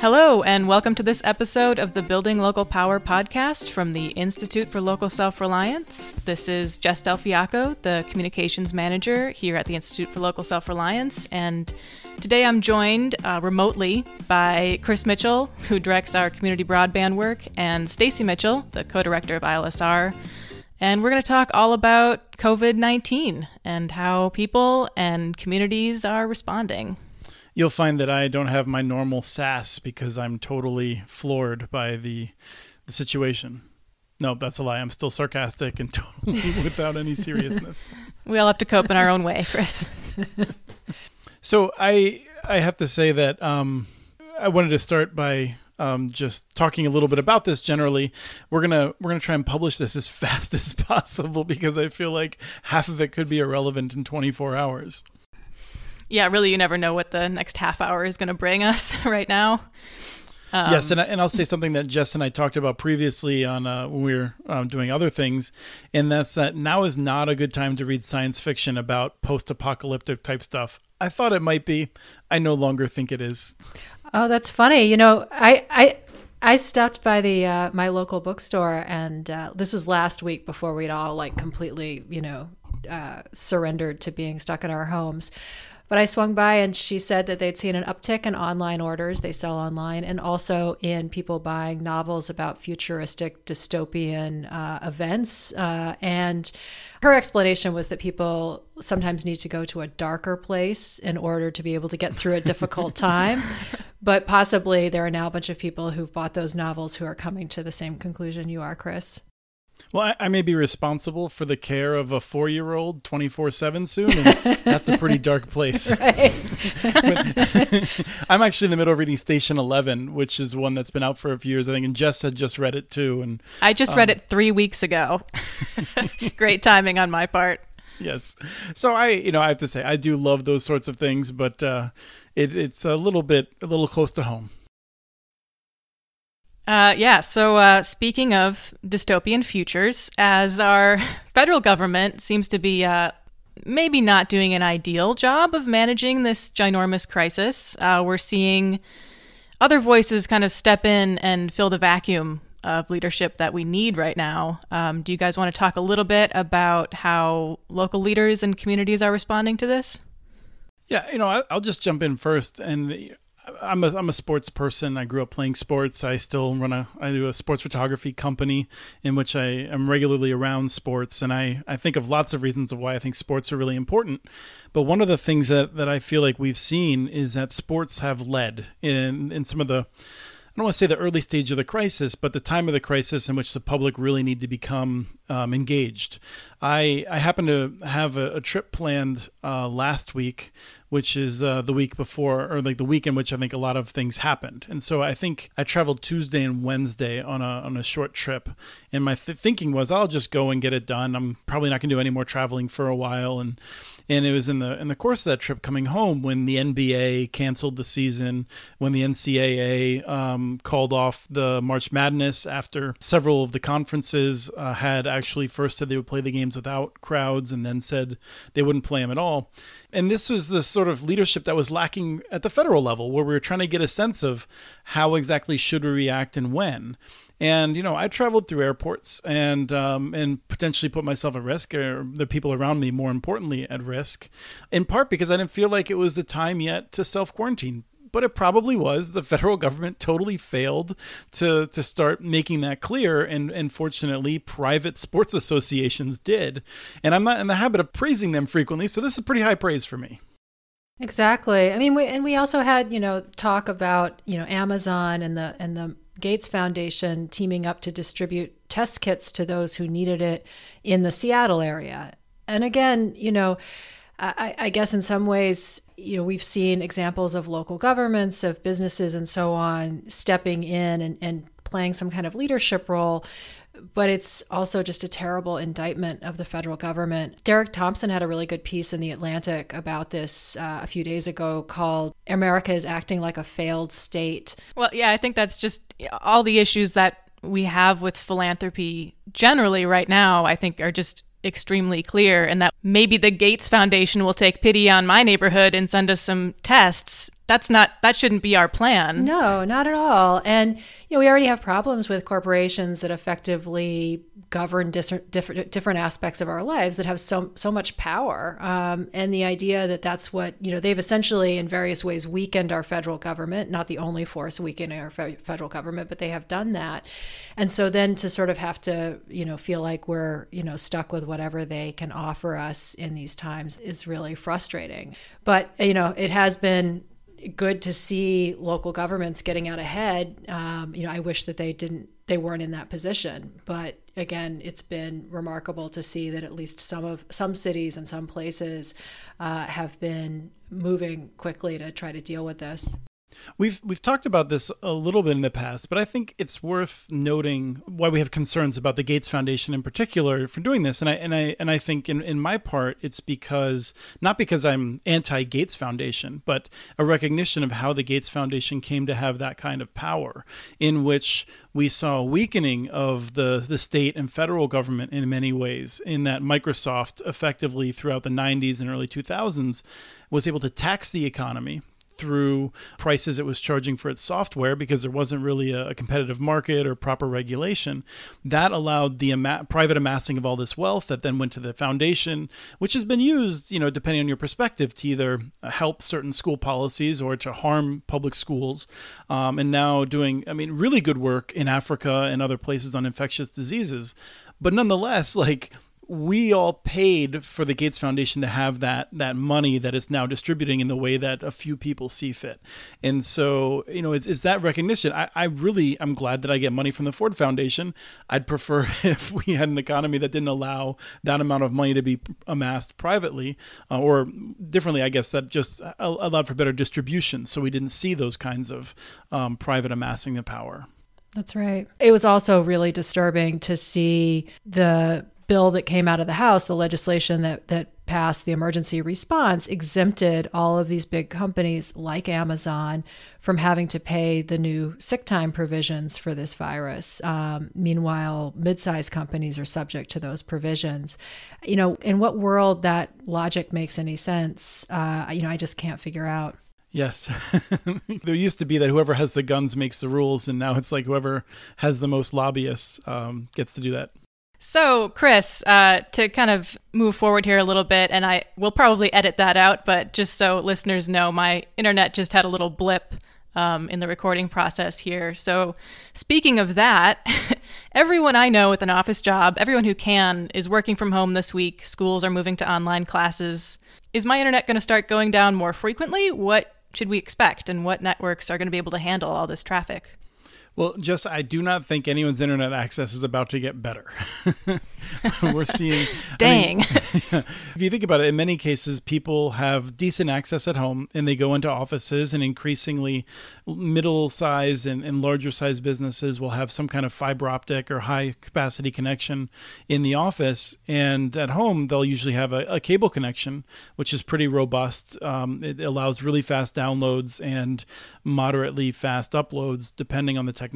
Hello, and welcome to this episode of the Building Local Power podcast from the Institute for Local Self Reliance. This is Jess Del Fiacco, the communications manager here at the Institute for Local Self Reliance, and today I'm joined uh, remotely by Chris Mitchell, who directs our community broadband work, and Stacy Mitchell, the co director of ILSR. And we're going to talk all about COVID 19 and how people and communities are responding you'll find that I don't have my normal sass because I'm totally floored by the the situation. No, that's a lie. I'm still sarcastic and totally without any seriousness. we all have to cope in our own way, Chris. so I I have to say that um, I wanted to start by um, just talking a little bit about this generally. We're gonna we're gonna try and publish this as fast as possible because I feel like half of it could be irrelevant in 24 hours yeah, really, you never know what the next half hour is going to bring us right now. Um, yes, and, I, and I'll say something that Jess and I talked about previously on uh, when we were um, doing other things, and that's that now is not a good time to read science fiction about post-apocalyptic type stuff. I thought it might be. I no longer think it is. Oh, that's funny. You know, I I I stopped by the uh, my local bookstore, and uh, this was last week before we'd all like completely, you know, uh, surrendered to being stuck in our homes. But I swung by and she said that they'd seen an uptick in online orders, they sell online, and also in people buying novels about futuristic dystopian uh, events. Uh, and her explanation was that people sometimes need to go to a darker place in order to be able to get through a difficult time. but possibly there are now a bunch of people who've bought those novels who are coming to the same conclusion you are, Chris. Well, I, I, may be responsible for the care of a four year old 24 7 soon. And that's a pretty dark place. I'm actually in the middle of reading Station 11, which is one that's been out for a few years, I think. And Jess had just read it too. And I just um, read it three weeks ago. Great timing on my part. Yes. So I, you know, I have to say, I do love those sorts of things, but uh, it, it's a little bit, a little close to home. Uh, yeah, so uh, speaking of dystopian futures, as our federal government seems to be uh, maybe not doing an ideal job of managing this ginormous crisis, uh, we're seeing other voices kind of step in and fill the vacuum of leadership that we need right now. Um, do you guys want to talk a little bit about how local leaders and communities are responding to this? Yeah, you know, I'll just jump in first. And I'm a I'm a sports person. I grew up playing sports. I still run a I do a sports photography company in which I am regularly around sports, and I I think of lots of reasons of why I think sports are really important. But one of the things that that I feel like we've seen is that sports have led in in some of the don't want to say the early stage of the crisis, but the time of the crisis in which the public really need to become um, engaged. I I happen to have a, a trip planned uh, last week, which is uh, the week before, or like the week in which I think a lot of things happened. And so I think I traveled Tuesday and Wednesday on a on a short trip, and my th- thinking was I'll just go and get it done. I'm probably not going to do any more traveling for a while, and and it was in the in the course of that trip coming home when the NBA canceled the season, when the NCAA um, called off the March Madness after several of the conferences uh, had actually first said they would play the games without crowds and then said they wouldn't play them at all. And this was the sort of leadership that was lacking at the federal level, where we were trying to get a sense of how exactly should we react and when. And you know, I traveled through airports and um, and potentially put myself at risk, or the people around me, more importantly, at risk. In part because I didn't feel like it was the time yet to self quarantine but it probably was. The federal government totally failed to to start making that clear, and and fortunately, private sports associations did. And I'm not in the habit of praising them frequently, so this is pretty high praise for me. Exactly. I mean, we, and we also had you know talk about you know Amazon and the and the Gates Foundation teaming up to distribute test kits to those who needed it in the Seattle area. And again, you know, I, I, guess in some ways, you know, we've seen examples of local governments, of businesses, and so on stepping in and, and playing some kind of leadership role but it's also just a terrible indictment of the federal government. Derek Thompson had a really good piece in The Atlantic about this uh, a few days ago called America is Acting Like a Failed State. Well, yeah, I think that's just all the issues that we have with philanthropy generally right now, I think are just extremely clear and that maybe the Gates Foundation will take pity on my neighborhood and send us some tests that's not that shouldn't be our plan. No, not at all. And you know, we already have problems with corporations that effectively govern different different, different aspects of our lives that have so so much power. Um, and the idea that that's what you know they've essentially in various ways weakened our federal government. Not the only force weakening our fe- federal government, but they have done that. And so then to sort of have to you know feel like we're you know stuck with whatever they can offer us in these times is really frustrating. But you know, it has been good to see local governments getting out ahead. Um, you know, I wish that they didn't, they weren't in that position. But again, it's been remarkable to see that at least some of some cities and some places uh, have been moving quickly to try to deal with this. We've we've talked about this a little bit in the past, but I think it's worth noting why we have concerns about the Gates Foundation in particular for doing this. And I and I and I think in, in my part it's because not because I'm anti Gates Foundation, but a recognition of how the Gates Foundation came to have that kind of power, in which we saw a weakening of the, the state and federal government in many ways, in that Microsoft effectively throughout the 90s and early 2000s was able to tax the economy through prices it was charging for its software because there wasn't really a, competitive market or proper regulation. That allowed the ama- private amassing of all this wealth that then went to the foundation, which has been used, you know, depending on your perspective, to either help certain school policies or to harm public schools. Um, and now doing, I mean, really good work in Africa and other places on infectious diseases. But nonetheless, like we all paid for the Gates Foundation to have that that money that it's now distributing in the way that a few people see fit. And so, you know, it's, it's that recognition. I, I really I'm glad that I get money from the Ford Foundation. I'd prefer if we had an economy that didn't allow that amount of money to be amassed privately, uh, or differently, I guess that just allowed for better distribution, so we didn't see those kinds of um, private amassing of power. That's right. It was also really disturbing to see the bill that came out of the House, the legislation that that passed the emergency response, exempted all of these big companies like Amazon from having to pay the new sick time provisions for this virus. Um, meanwhile, mid-sized companies are subject to those provisions. You know, in what world that logic makes any sense? Uh, you know, I just can't figure out. Yes. there used to be that whoever has the guns makes the rules, and now it's like whoever has the most lobbyists um, gets to do that. So, Chris, uh, to kind of move forward here a little bit, and I will probably edit that out, but just so listeners know, my internet just had a little blip um, in the recording process here. So, speaking of that, everyone I know with an office job, everyone who can, is working from home this week. Schools are moving to online classes. Is my internet going to start going down more frequently? What should we expect, and what networks are going to be able to handle all this traffic? Well, just I do not think anyone's internet access is about to get better. We're seeing. Dang. I mean, if you think about it, in many cases, people have decent access at home and they go into offices, and increasingly middle size and, and larger size businesses will have some kind of fiber optic or high capacity connection in the office. And at home, they'll usually have a, a cable connection, which is pretty robust. Um, it allows really fast downloads and moderately fast uploads, depending on the technology.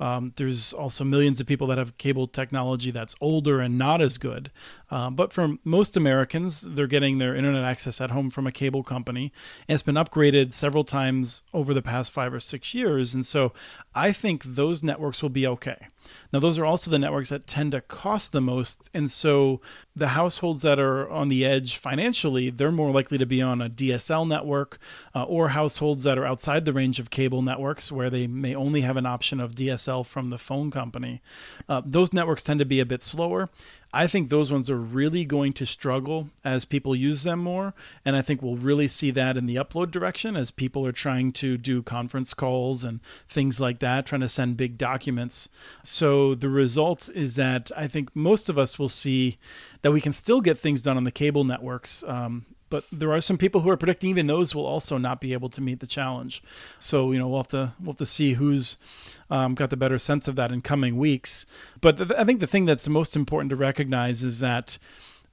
Um, there's also millions of people that have cable technology that's older and not as good. Um, but for most Americans, they're getting their internet access at home from a cable company. And it's been upgraded several times over the past five or six years. And so I think those networks will be okay. Now, those are also the networks that tend to cost the most. And so the households that are on the edge financially, they're more likely to be on a DSL network uh, or households that are outside the range of cable networks where they may only have an option of DSL from the phone company. Uh, those networks tend to be a bit slower. I think those ones are really going to struggle as people use them more. And I think we'll really see that in the upload direction as people are trying to do conference calls and things like that, trying to send big documents. So the result is that I think most of us will see that we can still get things done on the cable networks. Um, but there are some people who are predicting even those will also not be able to meet the challenge. So you know we'll have to we'll have to see who's um, got the better sense of that in coming weeks. But th- I think the thing that's most important to recognize is that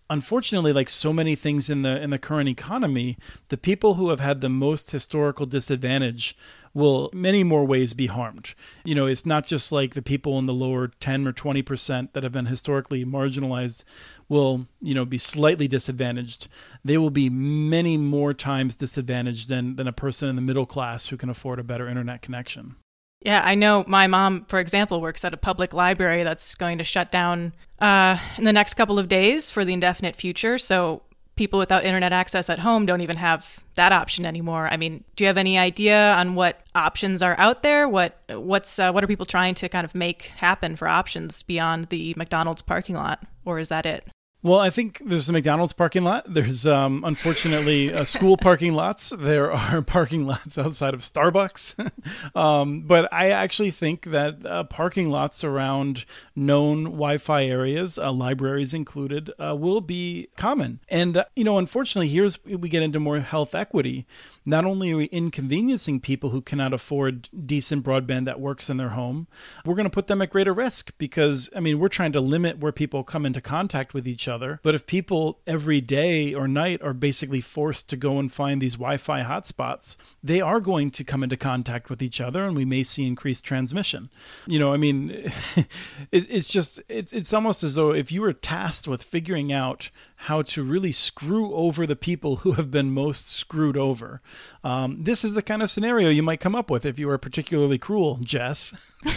unfortunately like so many things in the in the current economy the people who have had the most historical disadvantage will many more ways be harmed. You know, it's not just like the people in the lower 10 or 20% that have been historically marginalized will, you know, be slightly disadvantaged. They will be many more times disadvantaged than than a person in the middle class who can afford a better internet connection. Yeah, I know my mom, for example, works at a public library that's going to shut down uh, in the next couple of days for the indefinite future. So people without internet access at home don't even have that option anymore. I mean, do you have any idea on what options are out there? What what's uh, what are people trying to kind of make happen for options beyond the McDonald's parking lot, or is that it? Well, I think there's a McDonald's parking lot. There's um, unfortunately uh, school parking lots. There are parking lots outside of Starbucks. um, but I actually think that uh, parking lots around known Wi-Fi areas, uh, libraries included, uh, will be common. And uh, you know, unfortunately, here's we get into more health equity. Not only are we inconveniencing people who cannot afford decent broadband that works in their home, we're going to put them at greater risk because I mean, we're trying to limit where people come into contact with each other. But if people every day or night are basically forced to go and find these Wi Fi hotspots, they are going to come into contact with each other and we may see increased transmission. You know, I mean, it's just, it's, it's almost as though if you were tasked with figuring out how to really screw over the people who have been most screwed over, um, this is the kind of scenario you might come up with if you were particularly cruel, Jess.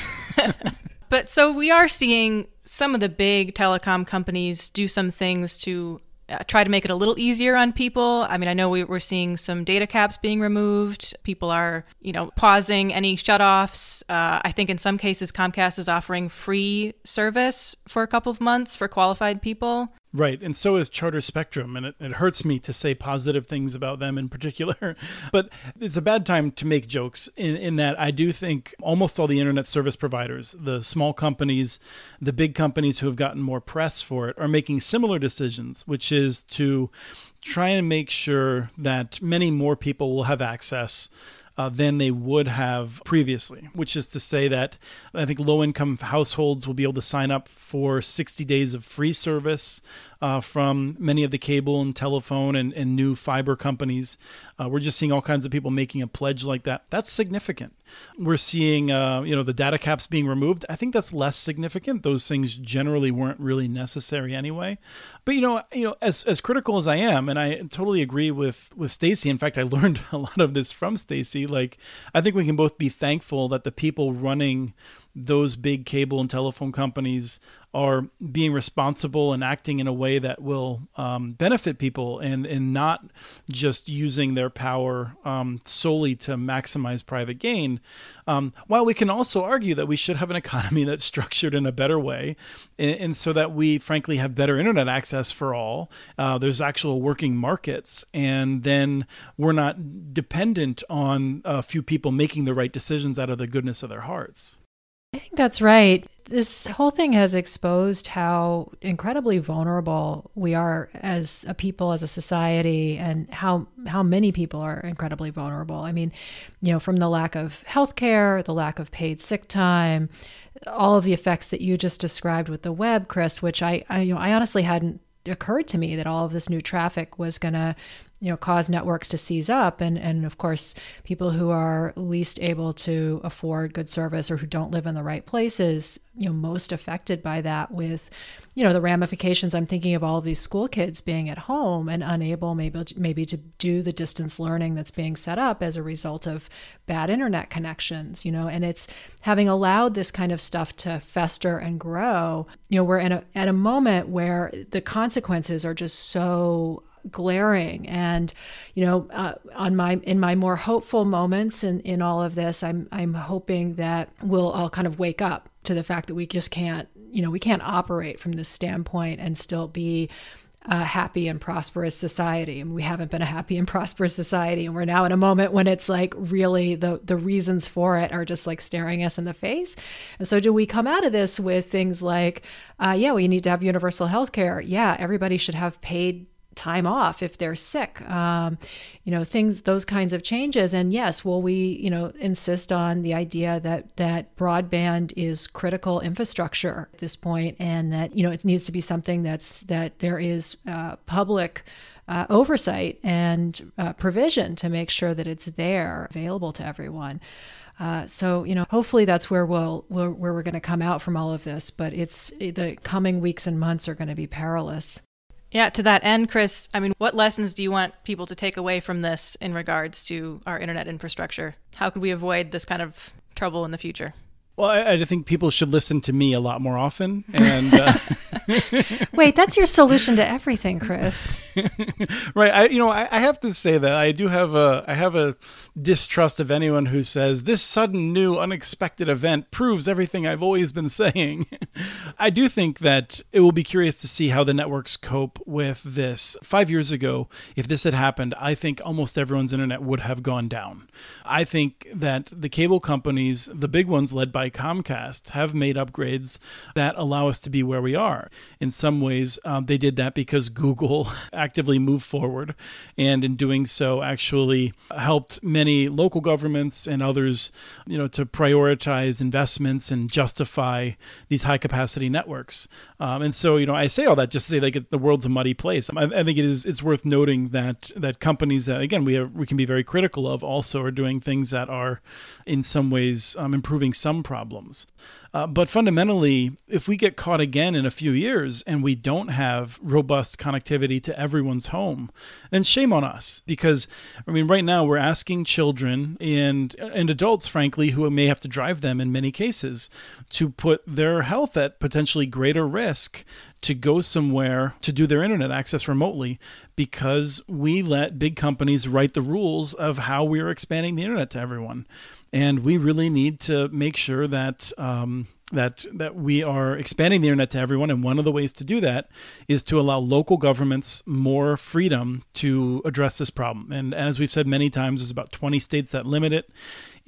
But so we are seeing some of the big telecom companies do some things to uh, try to make it a little easier on people. I mean, I know we, are seeing some data caps being removed. People are, you know, pausing any shutoffs. Uh, I think in some cases Comcast is offering free service for a couple of months for qualified people. Right, and so is Charter Spectrum, and it, it hurts me to say positive things about them in particular. but it's a bad time to make jokes in, in that I do think almost all the internet service providers, the small companies, the big companies who have gotten more press for it, are making similar decisions, which is to try and make sure that many more people will have access uh, than they would have previously, which is to say that I think low income households will be able to sign up for 60 days of free service uh, from many of the cable and telephone and, and new fiber companies. Uh, we're just seeing all kinds of people making a pledge like that. That's significant. We're seeing, uh, you know, the data caps being removed. I think that's less significant. Those things generally weren't really necessary anyway. But you know, you know, as as critical as I am, and I totally agree with with Stacy. In fact, I learned a lot of this from Stacy. Like, I think we can both be thankful that the people running those big cable and telephone companies are being responsible and acting in a way that will um, benefit people and, and not just using their power um, solely to maximize private gain. Um, while we can also argue that we should have an economy that's structured in a better way, and, and so that we, frankly, have better internet access for all. Uh, there's actual working markets, and then we're not dependent on a few people making the right decisions out of the goodness of their hearts. I think that's right. This whole thing has exposed how incredibly vulnerable we are as a people, as a society, and how how many people are incredibly vulnerable. I mean, you know, from the lack of health care, the lack of paid sick time, all of the effects that you just described with the web, Chris, which I, I you know, I honestly hadn't occurred to me that all of this new traffic was going to you know cause networks to seize up and and of course people who are least able to afford good service or who don't live in the right places you know most affected by that with you know the ramifications. I'm thinking of all of these school kids being at home and unable maybe maybe to do the distance learning that's being set up as a result of bad internet connections you know and it's having allowed this kind of stuff to fester and grow. You know we're in a at a moment where the consequences are just so glaring. And you know uh, on my in my more hopeful moments in in all of this i'm i'm hoping that we'll all kind of wake up to the fact that we just can't you know we can't operate from this standpoint and still be a happy and prosperous society. And we haven't been a happy and prosperous society. And we're now in a moment when it's like really the the reasons for it are just like staring us in the face. And so do we come out of this with things like uh, yeah we need to have universal health care yeah everybody should have paid time off if they're sick, um, you know, things, those kinds of changes. And yes, will we, you know, insist on the idea that that broadband is critical infrastructure at this point, and that you know it needs to be something that's that there is uh, public. Uh, oversight and uh, provision to make sure that it's there available to everyone. Uh, so you know, hopefully that's where we'll where, where we're going to come out from all of this. But it's the coming weeks and months are going to be perilous. Yeah, to that end, Chris, I mean, what lessons do you want people to take away from this in regards to our internet infrastructure? How could we avoid this kind of trouble in the future? Well, I, I, think people should listen to me a lot more often. And uh, wait, that's your solution to everything, Chris. right? I, you know, I, I, have to say that I do have a, I have a distrust of anyone who says this sudden, new, unexpected event proves everything I've always been saying. I do think that it will be curious to see how the networks cope with this. Five years ago, if this had happened, I think almost everyone's internet would have gone down. I think that the cable companies, the big ones led by Comcast have made upgrades that allow us to be where we are. In some ways, um, they did that because Google actively moved forward, and in doing so, actually helped many local governments and others, you know, to prioritize investments and justify these high capacity networks. Um, and so, you know, I say all that just to say like the world's a muddy place. I, I think it is it's worth noting that that companies that again we have, we can be very critical of also are doing things that are in some ways um, improving some problems. Uh, but fundamentally, if we get caught again in a few years and we don't have robust connectivity to everyone's home, then shame on us. Because, I mean, right now we're asking children and, and adults, frankly, who may have to drive them in many cases, to put their health at potentially greater risk to go somewhere to do their internet access remotely because we let big companies write the rules of how we are expanding the internet to everyone and we really need to make sure that um, that that we are expanding the internet to everyone. And one of the ways to do that is to allow local governments more freedom to address this problem. And, and as we've said many times there's about 20 states that limit it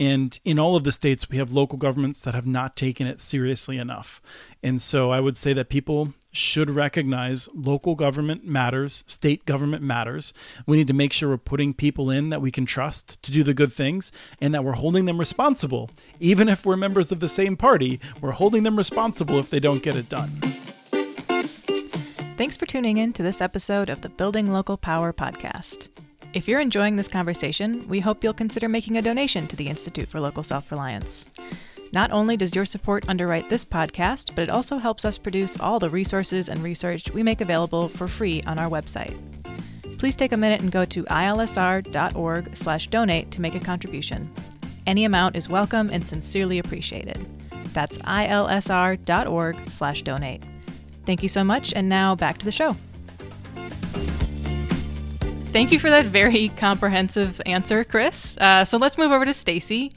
and in all of the states, we have local governments that have not taken it seriously enough. And so I would say that people should recognize local government matters, state government matters. We need to make sure we're putting people in that we can trust to do the good things and that we're holding them responsible. Even if we're members of the same party, we're holding them responsible if they don't get it done. Thanks for tuning in to this episode of the Building Local Power podcast. If you're enjoying this conversation, we hope you'll consider making a donation to the Institute for Local Self Reliance. Not only does your support underwrite this podcast, but it also helps us produce all the resources and research we make available for free on our website. Please take a minute and go to ilsr.org/donate to make a contribution. Any amount is welcome and sincerely appreciated. That's ilsr.org/donate. Thank you so much, and now back to the show. Thank you for that very comprehensive answer, Chris. Uh, so let's move over to Stacy,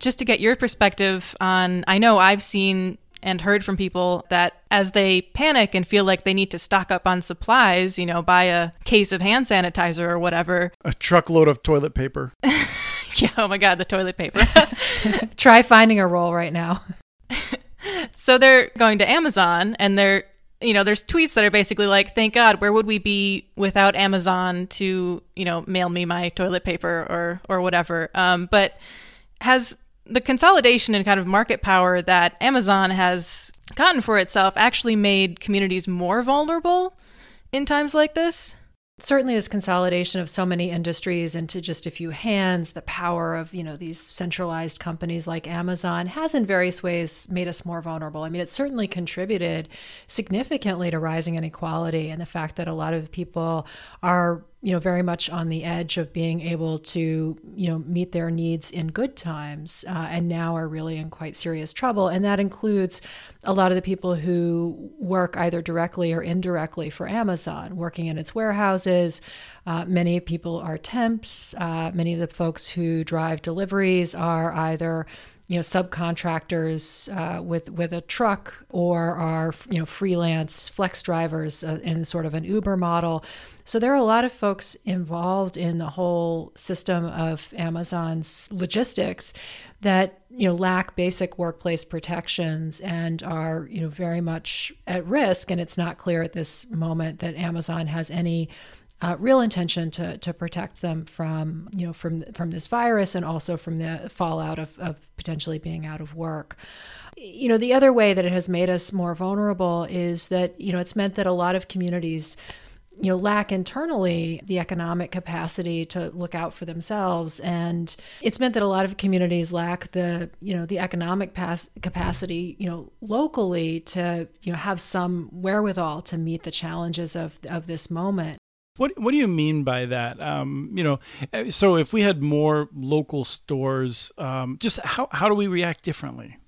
just to get your perspective on. I know I've seen and heard from people that as they panic and feel like they need to stock up on supplies, you know, buy a case of hand sanitizer or whatever, a truckload of toilet paper. yeah, oh my God, the toilet paper. Try finding a roll right now. so they're going to Amazon and they're you know, there's tweets that are basically like, thank God, where would we be without Amazon to, you know, mail me my toilet paper or or whatever. Um, but has the consolidation and kind of market power that Amazon has gotten for itself actually made communities more vulnerable in times like this? Certainly this consolidation of so many industries into just a few hands the power of you know these centralized companies like amazon has in various ways made us more vulnerable. I mean it certainly contributed significantly to rising inequality and the fact that a lot of people are you know very much on the edge of being able to you know meet their needs in good times uh, and now are really in quite serious trouble. And that includes a lot of the people who work either directly or indirectly for amazon working in its warehouses. Uh, many people are temps. Uh, many of the folks who drive deliveries are either you know subcontractors uh, with with a truck or are you know freelance flex drivers uh, in sort of an Uber model. So there are a lot of folks involved in the whole system of Amazon's logistics that you know lack basic workplace protections and are you know very much at risk. And it's not clear at this moment that Amazon has any uh, real intention to to protect them from you know from from this virus and also from the fallout of, of potentially being out of work. You know, the other way that it has made us more vulnerable is that you know it's meant that a lot of communities you know lack internally the economic capacity to look out for themselves and it's meant that a lot of communities lack the you know the economic pas- capacity you know locally to you know have some wherewithal to meet the challenges of of this moment what What do you mean by that? Um, you know, eh, so if we had more local stores, um, just how how do we react differently?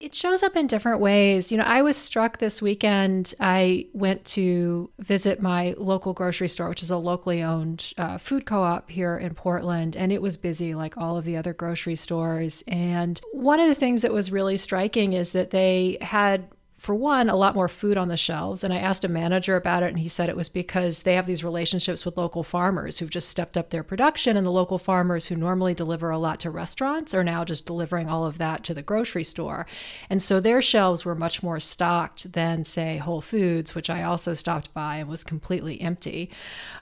It shows up in different ways. You know, I was struck this weekend. I went to visit my local grocery store, which is a locally owned uh, food co op here in Portland, and it was busy like all of the other grocery stores. And one of the things that was really striking is that they had for one, a lot more food on the shelves. And I asked a manager about it, and he said it was because they have these relationships with local farmers who've just stepped up their production. And the local farmers who normally deliver a lot to restaurants are now just delivering all of that to the grocery store. And so their shelves were much more stocked than, say, Whole Foods, which I also stopped by and was completely empty.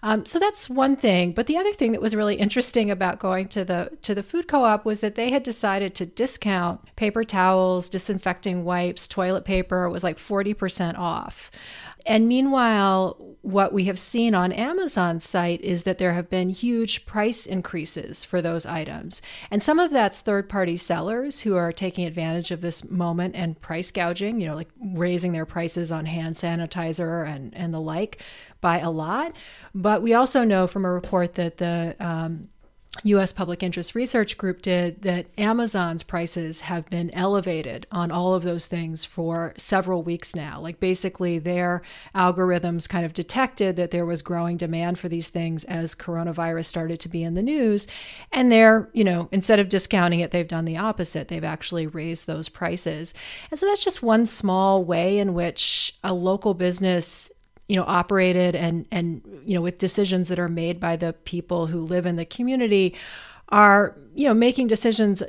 Um, so that's one thing. But the other thing that was really interesting about going to the to the food co-op was that they had decided to discount paper towels, disinfecting wipes, toilet paper was like 40% off. And meanwhile, what we have seen on Amazon's site is that there have been huge price increases for those items. And some of that's third party sellers who are taking advantage of this moment and price gouging, you know, like raising their prices on hand sanitizer and, and the like by a lot. But we also know from a report that the um, US Public Interest Research Group did that Amazon's prices have been elevated on all of those things for several weeks now. Like basically, their algorithms kind of detected that there was growing demand for these things as coronavirus started to be in the news. And they're, you know, instead of discounting it, they've done the opposite. They've actually raised those prices. And so that's just one small way in which a local business you know operated and and you know with decisions that are made by the people who live in the community are you know making decisions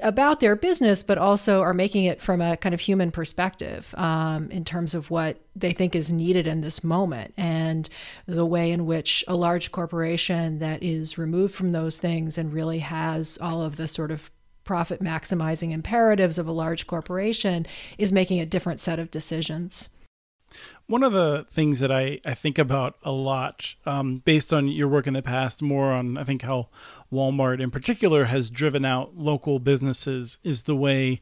about their business, but also are making it from a kind of human perspective um, in terms of what they think is needed in this moment and the way in which a large corporation that is removed from those things and really has all of the sort of profit maximizing imperatives of a large corporation is making a different set of decisions. One of the things that I, I think about a lot, um, based on your work in the past, more on I think how Walmart in particular has driven out local businesses, is the way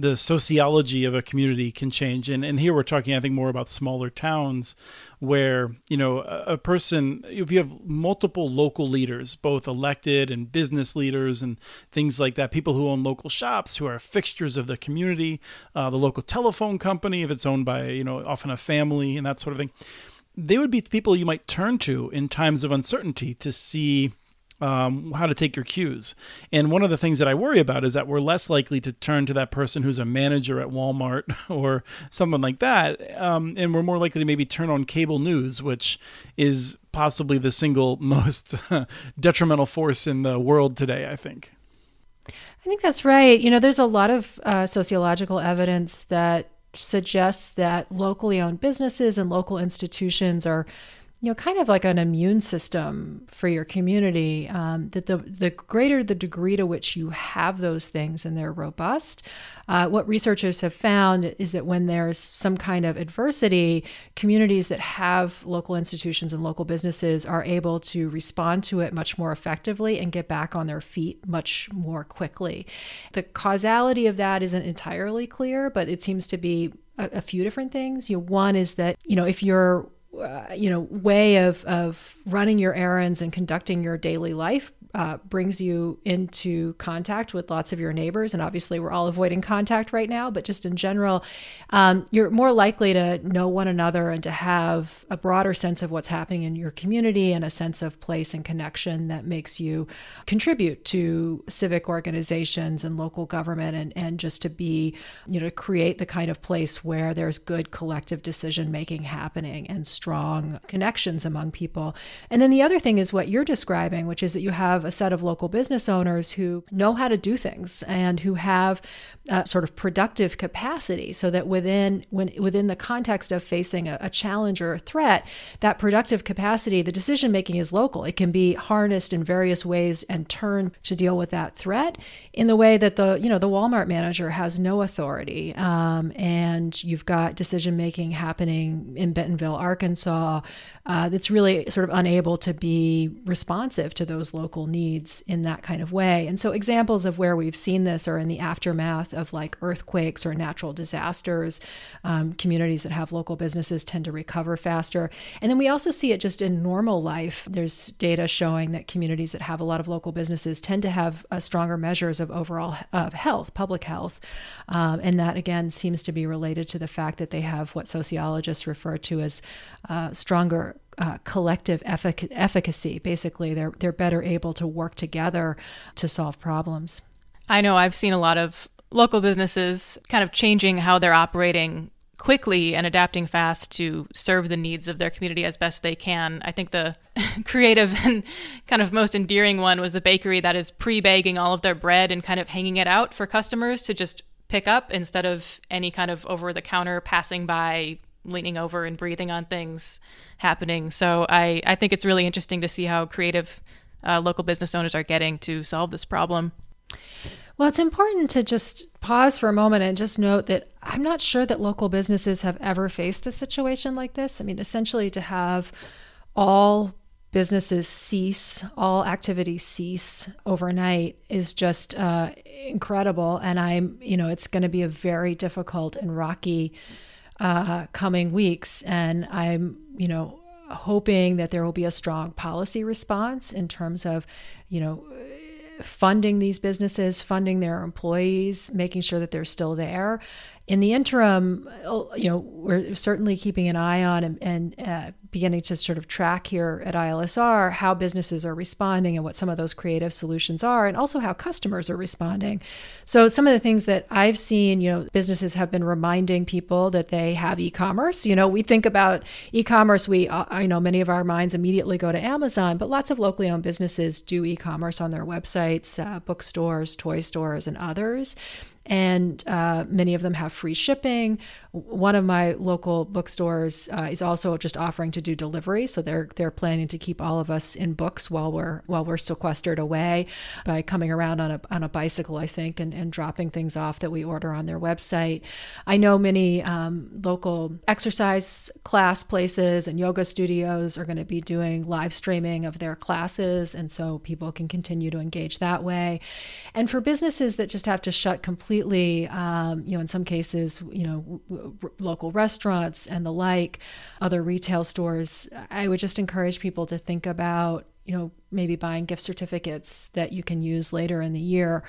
the sociology of a community can change. And, and here we're talking, I think, more about smaller towns where, you know, a, a, person, if you have multiple local leaders, both elected and business leaders and things like that, people who own local shops, who are fixtures of the community, uh, the local telephone company, if it's owned by, you know, often a family and that sort of thing, they would be people you might turn to in times of uncertainty to see um, how to take your cues. And one of the things that I worry about is that we're less likely to turn to that person who's a manager at Walmart or someone like that. Um, and we're more likely to maybe turn on cable news, which is possibly the single most detrimental force in the world today, I think. I think that's right. You know, there's a lot of uh, sociological evidence that suggests that locally owned businesses and local institutions are you know, kind of like an immune system for your community. Um, that the the greater the degree to which you have those things and they're robust, uh, what researchers have found is that when there's some kind of adversity, communities that have local institutions and local businesses are able to respond to it much more effectively and get back on their feet much more quickly. The causality of that isn't entirely clear, but it seems to be a, a few different things. You know, one is that you know if you're uh, you know way of of running your errands and conducting your daily life uh, brings you into contact with lots of your neighbors. And obviously, we're all avoiding contact right now, but just in general, um, you're more likely to know one another and to have a broader sense of what's happening in your community and a sense of place and connection that makes you contribute to civic organizations and local government and, and just to be, you know, to create the kind of place where there's good collective decision making happening and strong connections among people. And then the other thing is what you're describing, which is that you have have a set of local business owners who know how to do things and who have uh, sort of productive capacity so that within when within the context of facing a, a challenge or a threat that productive capacity the decision making is local. It can be harnessed in various ways and turned to deal with that threat in the way that the you know the Walmart manager has no authority. Um, and you've got decision making happening in Bentonville Arkansas uh, that's really sort of unable to be responsive to those local needs in that kind of way and so examples of where we've seen this are in the aftermath of like earthquakes or natural disasters. Um, communities that have local businesses tend to recover faster. And then we also see it just in normal life. There's data showing that communities that have a lot of local businesses tend to have uh, stronger measures of overall of health, public health. Um, and that again seems to be related to the fact that they have what sociologists refer to as uh, stronger uh, collective effic- efficacy. Basically, they're they're better able to work together to solve problems. I know I've seen a lot of local businesses kind of changing how they're operating quickly and adapting fast to serve the needs of their community as best they can. I think the creative and kind of most endearing one was the bakery that is pre bagging all of their bread and kind of hanging it out for customers to just pick up instead of any kind of over the counter passing by leaning over and breathing on things happening. So I, I think it's really interesting to see how creative uh, local business owners are getting to solve this problem. Well, it's important to just pause for a moment and just note that I'm not sure that local businesses have ever faced a situation like this. I mean, essentially, to have all businesses cease, all activities cease overnight is just uh, incredible. And I'm, you know, it's going to be a very difficult and rocky uh, coming weeks. And I'm, you know, hoping that there will be a strong policy response in terms of, you know, funding these businesses, funding their employees, making sure that they're still there. In the interim, you know, we're certainly keeping an eye on and, and uh, beginning to sort of track here at ILSR how businesses are responding and what some of those creative solutions are, and also how customers are responding. So, some of the things that I've seen, you know, businesses have been reminding people that they have e commerce. You know, we think about e commerce, we, uh, I know many of our minds immediately go to Amazon, but lots of locally owned businesses do e commerce on their websites, uh, bookstores, toy stores, and others and uh, many of them have free shipping. One of my local bookstores uh, is also just offering to do delivery, so they're they're planning to keep all of us in books while we're while we're sequestered away by coming around on a on a bicycle, I think, and, and dropping things off that we order on their website. I know many um, local exercise class places and yoga studios are going to be doing live streaming of their classes, and so people can continue to engage that way. And for businesses that just have to shut completely completely, um, you know, in some cases, you know, w- w- local restaurants and the like, other retail stores, I would just encourage people to think about, you know, maybe buying gift certificates that you can use later in the year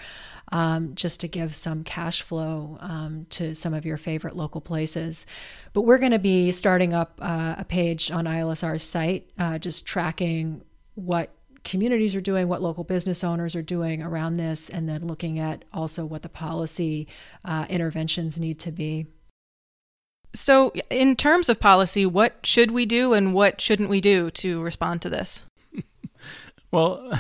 um, just to give some cash flow um, to some of your favorite local places. But we're going to be starting up uh, a page on ILSR's site, uh, just tracking what communities are doing, what local business owners are doing around this, and then looking at also what the policy uh, interventions need to be. So, in terms of policy, what should we do and what shouldn't we do to respond to this? well,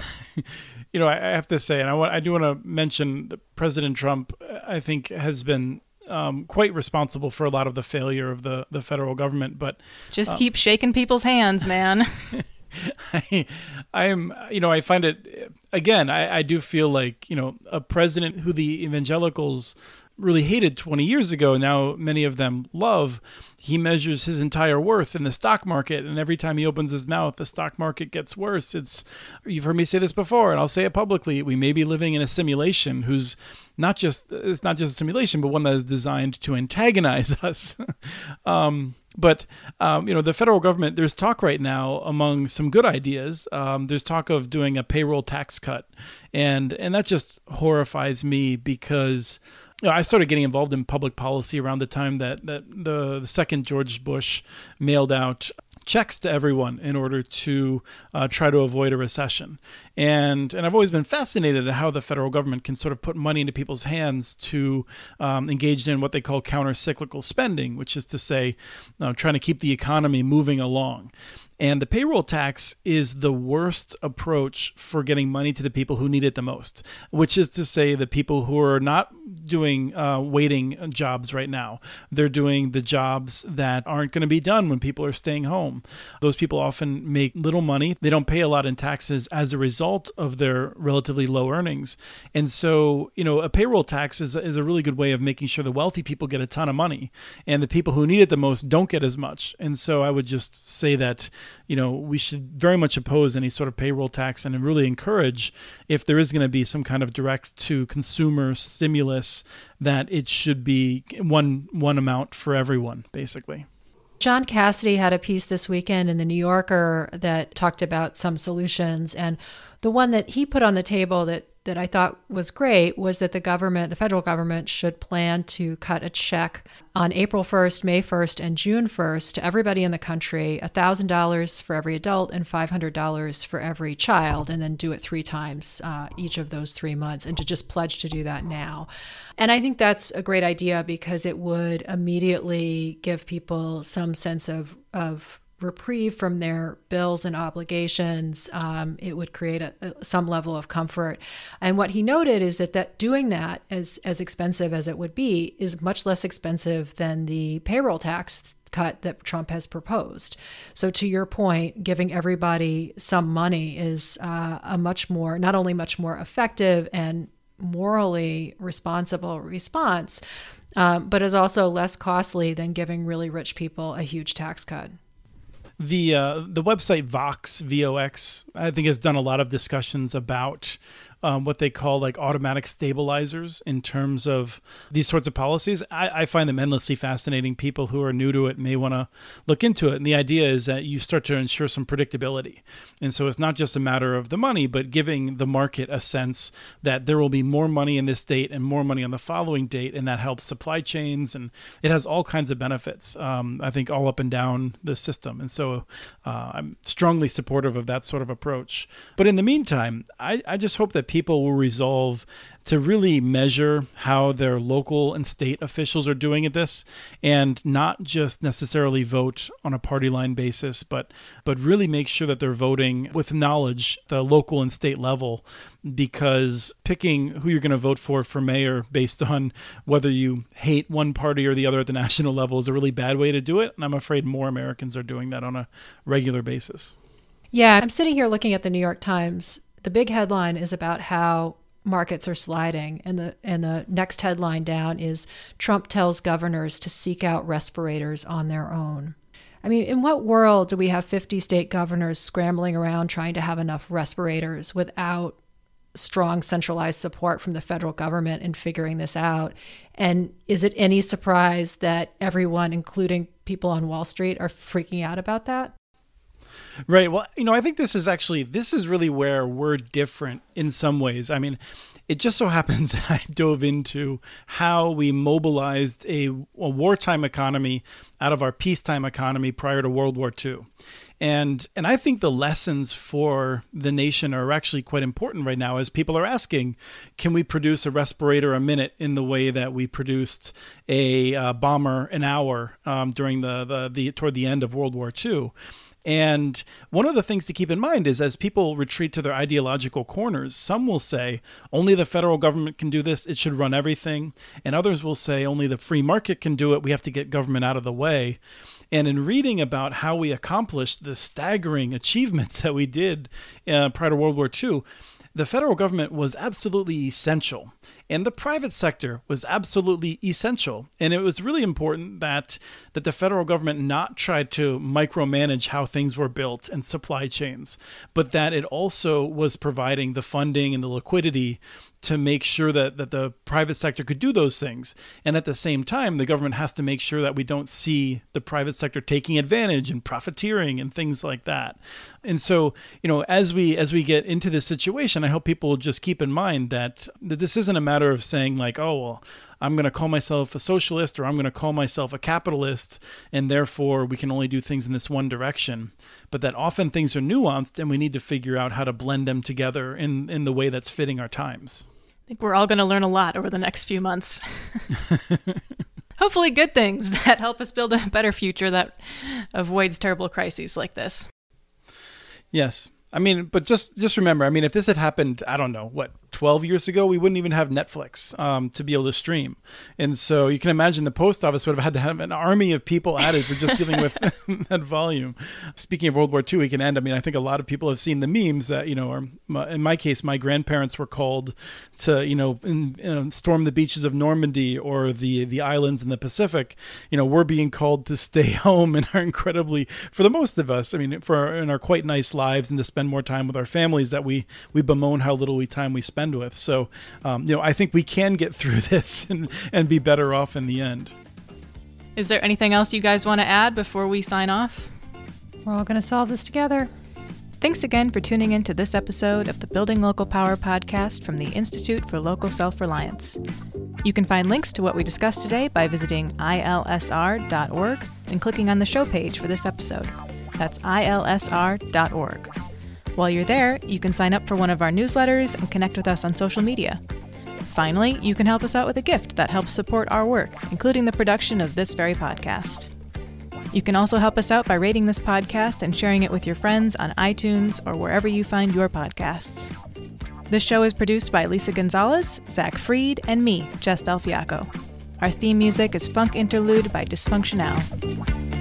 you know, I have to say, and I, want, I do want to mention that President Trump, I think, has been um, quite responsible for a lot of the failure of the, the federal government. But just um, keep shaking people's hands, man. I, I'm, you know, I find it, again, I, I do feel like, you know, a president who the evangelicals really hated 20 years ago, now many of them love, he measures his entire worth in the stock market. And every time he opens his mouth, the stock market gets worse. It's, you've heard me say this before, and I'll say it publicly. We may be living in a simulation whose not just, it's not just a simulation, but one that is designed to antagonize us. um, but um, you know the federal government there's talk right now among some good ideas um, there's talk of doing a payroll tax cut and and that just horrifies me because you know, I started getting involved in public policy around the time that, that the, the second George Bush mailed out checks to everyone in order to uh, try to avoid a recession. And and I've always been fascinated at how the federal government can sort of put money into people's hands to um, engage in what they call counter cyclical spending, which is to say, uh, trying to keep the economy moving along. And the payroll tax is the worst approach for getting money to the people who need it the most, which is to say the people who are not doing uh, waiting jobs right now. They're doing the jobs that aren't going to be done when people are staying home. Those people often make little money. They don't pay a lot in taxes as a result of their relatively low earnings. And so, you know, a payroll tax is, is a really good way of making sure the wealthy people get a ton of money and the people who need it the most don't get as much. And so I would just say that, you know, we should very much oppose any sort of payroll tax and really encourage if there is going to be some kind of direct to consumer stimulus that it should be one one amount for everyone basically. John Cassidy had a piece this weekend in the New Yorker that talked about some solutions and the one that he put on the table that that I thought was great was that the government, the federal government, should plan to cut a check on April 1st, May 1st, and June 1st to everybody in the country $1,000 for every adult and $500 for every child, and then do it three times uh, each of those three months, and to just pledge to do that now. And I think that's a great idea because it would immediately give people some sense of, of reprieve from their bills and obligations. Um, it would create a, a, some level of comfort. And what he noted is that that doing that, as as expensive as it would be, is much less expensive than the payroll tax cut that Trump has proposed. So, to your point, giving everybody some money is uh, a much more, not only much more effective and morally responsible response, um, but is also less costly than giving really rich people a huge tax cut the uh, the website Vox Vox I think has done a lot of discussions about um, what they call like automatic stabilizers in terms of these sorts of policies. I, I find them endlessly fascinating. People who are new to it may want to look into it. And the idea is that you start to ensure some predictability. And so it's not just a matter of the money, but giving the market a sense that there will be more money in this date and more money on the following date. And that helps supply chains and it has all kinds of benefits, um, I think, all up and down the system. And so uh, I'm strongly supportive of that sort of approach. But in the meantime, I, I just hope that people will resolve to really measure how their local and state officials are doing at this and not just necessarily vote on a party line basis but but really make sure that they're voting with knowledge the local and state level because picking who you're going to vote for for mayor based on whether you hate one party or the other at the national level is a really bad way to do it and I'm afraid more Americans are doing that on a regular basis. Yeah, I'm sitting here looking at the New York Times the big headline is about how markets are sliding and the and the next headline down is Trump tells governors to seek out respirators on their own. I mean, in what world do we have 50 state governors scrambling around trying to have enough respirators without strong centralized support from the federal government in figuring this out? And is it any surprise that everyone, including people on Wall Street, are freaking out about that? Right. Well, you know, I think this is actually this is really where we're different in some ways. I mean, it just so happens I dove into how we mobilized a, a wartime economy out of our peacetime economy prior to World War II. And and I think the lessons for the nation are actually quite important right now as people are asking, can we produce a respirator a minute in the way that we produced a uh, bomber an hour um, during the, the the toward the end of World War II? And one of the things to keep in mind is as people retreat to their ideological corners, some will say only the federal government can do this, it should run everything. And others will say only the free market can do it, we have to get government out of the way. And in reading about how we accomplished the staggering achievements that we did uh, prior to World War II, the federal government was absolutely essential and the private sector was absolutely essential. And it was really important that that the federal government not try to micromanage how things were built and supply chains but that it also was providing the funding and the liquidity to make sure that, that the private sector could do those things. And at the same time, the government has to make sure that we don't see the private sector taking advantage and profiteering and things like that. And so, you know, as we as we get into this situation, I hope people just keep in mind that, that this isn't a matter of saying like, oh well, I'm going to call myself a socialist or I'm going to call myself a capitalist, and therefore we can only do things in this one direction. But that often things are nuanced, and we need to figure out how to blend them together in, in the way that's fitting our times. I think we're all going to learn a lot over the next few months. Hopefully, good things that help us build a better future that avoids terrible crises like this. Yes. I mean, but just just remember, I mean, if this had happened, I don't know, what, 12 years ago, we wouldn't even have Netflix um, to be able to stream. And so you can imagine the post office would have had to have an army of people added for just dealing with that volume. Speaking of World War II, we can end. I mean, I think a lot of people have seen the memes that, you know, are, in my case, my grandparents were called to, you know, in, in storm the beaches of Normandy or the, the islands in the Pacific. You know, we're being called to stay home and are incredibly, for the most of us, I mean, for our, in our quite nice lives and to spend more time with our families that we, we bemoan how little we time we spend with. So, um, you know, I think we can get through this and, and be better off in the end. Is there anything else you guys want to add before we sign off? We're all going to solve this together. Thanks again for tuning in to this episode of the Building Local Power podcast from the Institute for Local Self Reliance. You can find links to what we discussed today by visiting ilsr.org and clicking on the show page for this episode. That's ilsr.org. While you're there, you can sign up for one of our newsletters and connect with us on social media. Finally, you can help us out with a gift that helps support our work, including the production of this very podcast. You can also help us out by rating this podcast and sharing it with your friends on iTunes or wherever you find your podcasts. This show is produced by Lisa Gonzalez, Zach Freed, and me, Jess Del Fiacco. Our theme music is Funk Interlude by Dysfunctional.